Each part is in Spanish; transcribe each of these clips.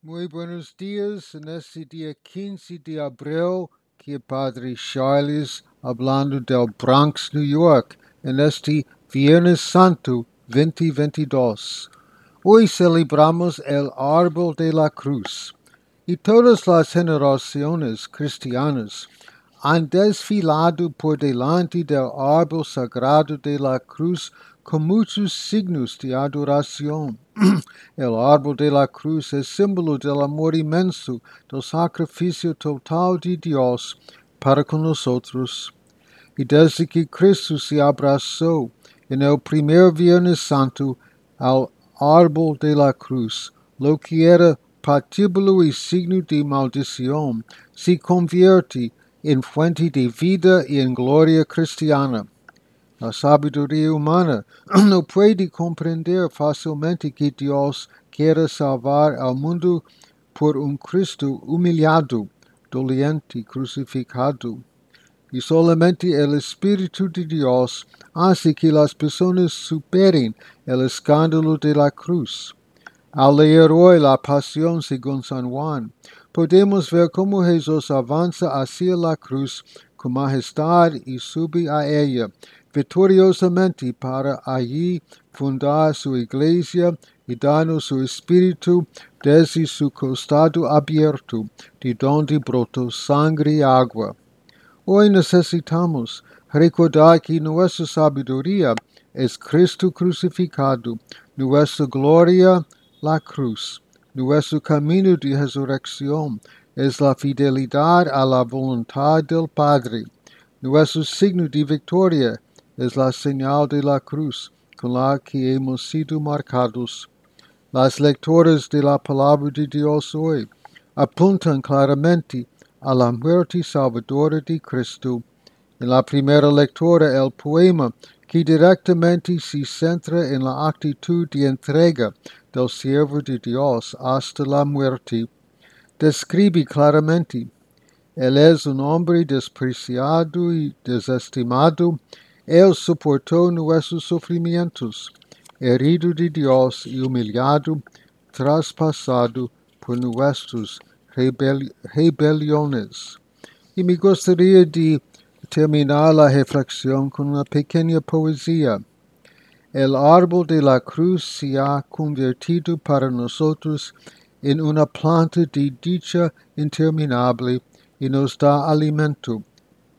Muy buenos días en este día 15 de abril que Padre Charles hablando del Bronx, New York, en este Viernes Santo 2022. Hoy celebramos el árbol de la cruz y todas las generaciones cristianas han desfilado por delante del árbol sagrado de la cruz con muchos signos de adoración. El árbol de la cruz es símbolo del amor inmenso, del sacrificio total de Dios para con nosotros. Y desde que Cristo se abrazó en el primer Viernes Santo al árbol de la cruz, lo que era patíbulo y signo de maldición, se convierte en fuente de vida y en gloria cristiana. La sabiduría humana no puede comprender fácilmente que Dios quiera salvar al mundo por un Cristo humillado, doliente, crucificado. Y solamente el Espíritu de Dios hace que las personas superen el escándalo de la cruz. Al leer hoy la pasión según San Juan, podemos ver cómo Jesús avanza hacia la cruz con majestad y sube a ella, victoriosamente para allí fundar su iglesia y darnos su espíritu desde su costado abierto, de donde brotó sangre y agua. Hoy necesitamos recordar que nuestra sabiduría es Cristo crucificado, nuestra gloria la cruz, nuestro camino de resurrección es la fidelidad a la voluntad del Padre, nuestro signo de victoria es la señal de la cruz con la que hemos sido marcados. Las lecturas de la palabra de Dios hoy apuntan claramente a la muerte salvadora de Cristo. En la primera lectura el poema que directamente se centra en la actitud de entrega del siervo de Dios hasta la muerte, describe claramente, Él es un hombre despreciado y desestimado, él soportó nuestros sufrimientos, herido de Dios y humillado, traspasado por nuestras rebel rebeliones. Y me gustaría de terminar la reflexión con una pequeña poesía. El árbol de la cruz se ha convertido para nosotros en una planta de dicha interminable y nos da alimento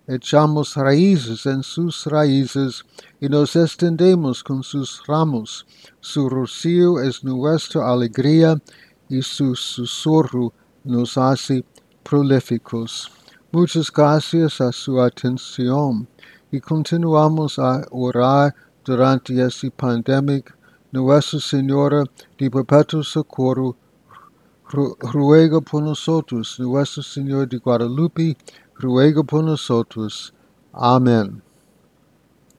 echamos raíces en sus raíces y nos extendemos con sus ramos. Su rocío es nuestra alegría y su susurro nos hace prolíficos. Muchas gracias a su atención y continuamos a orar durante esta pandemia. Nuestra Señora de Perpetuo Socorro ruega por nosotros. Nuestro Señor de Guadalupe ruega por nosotros. Amén.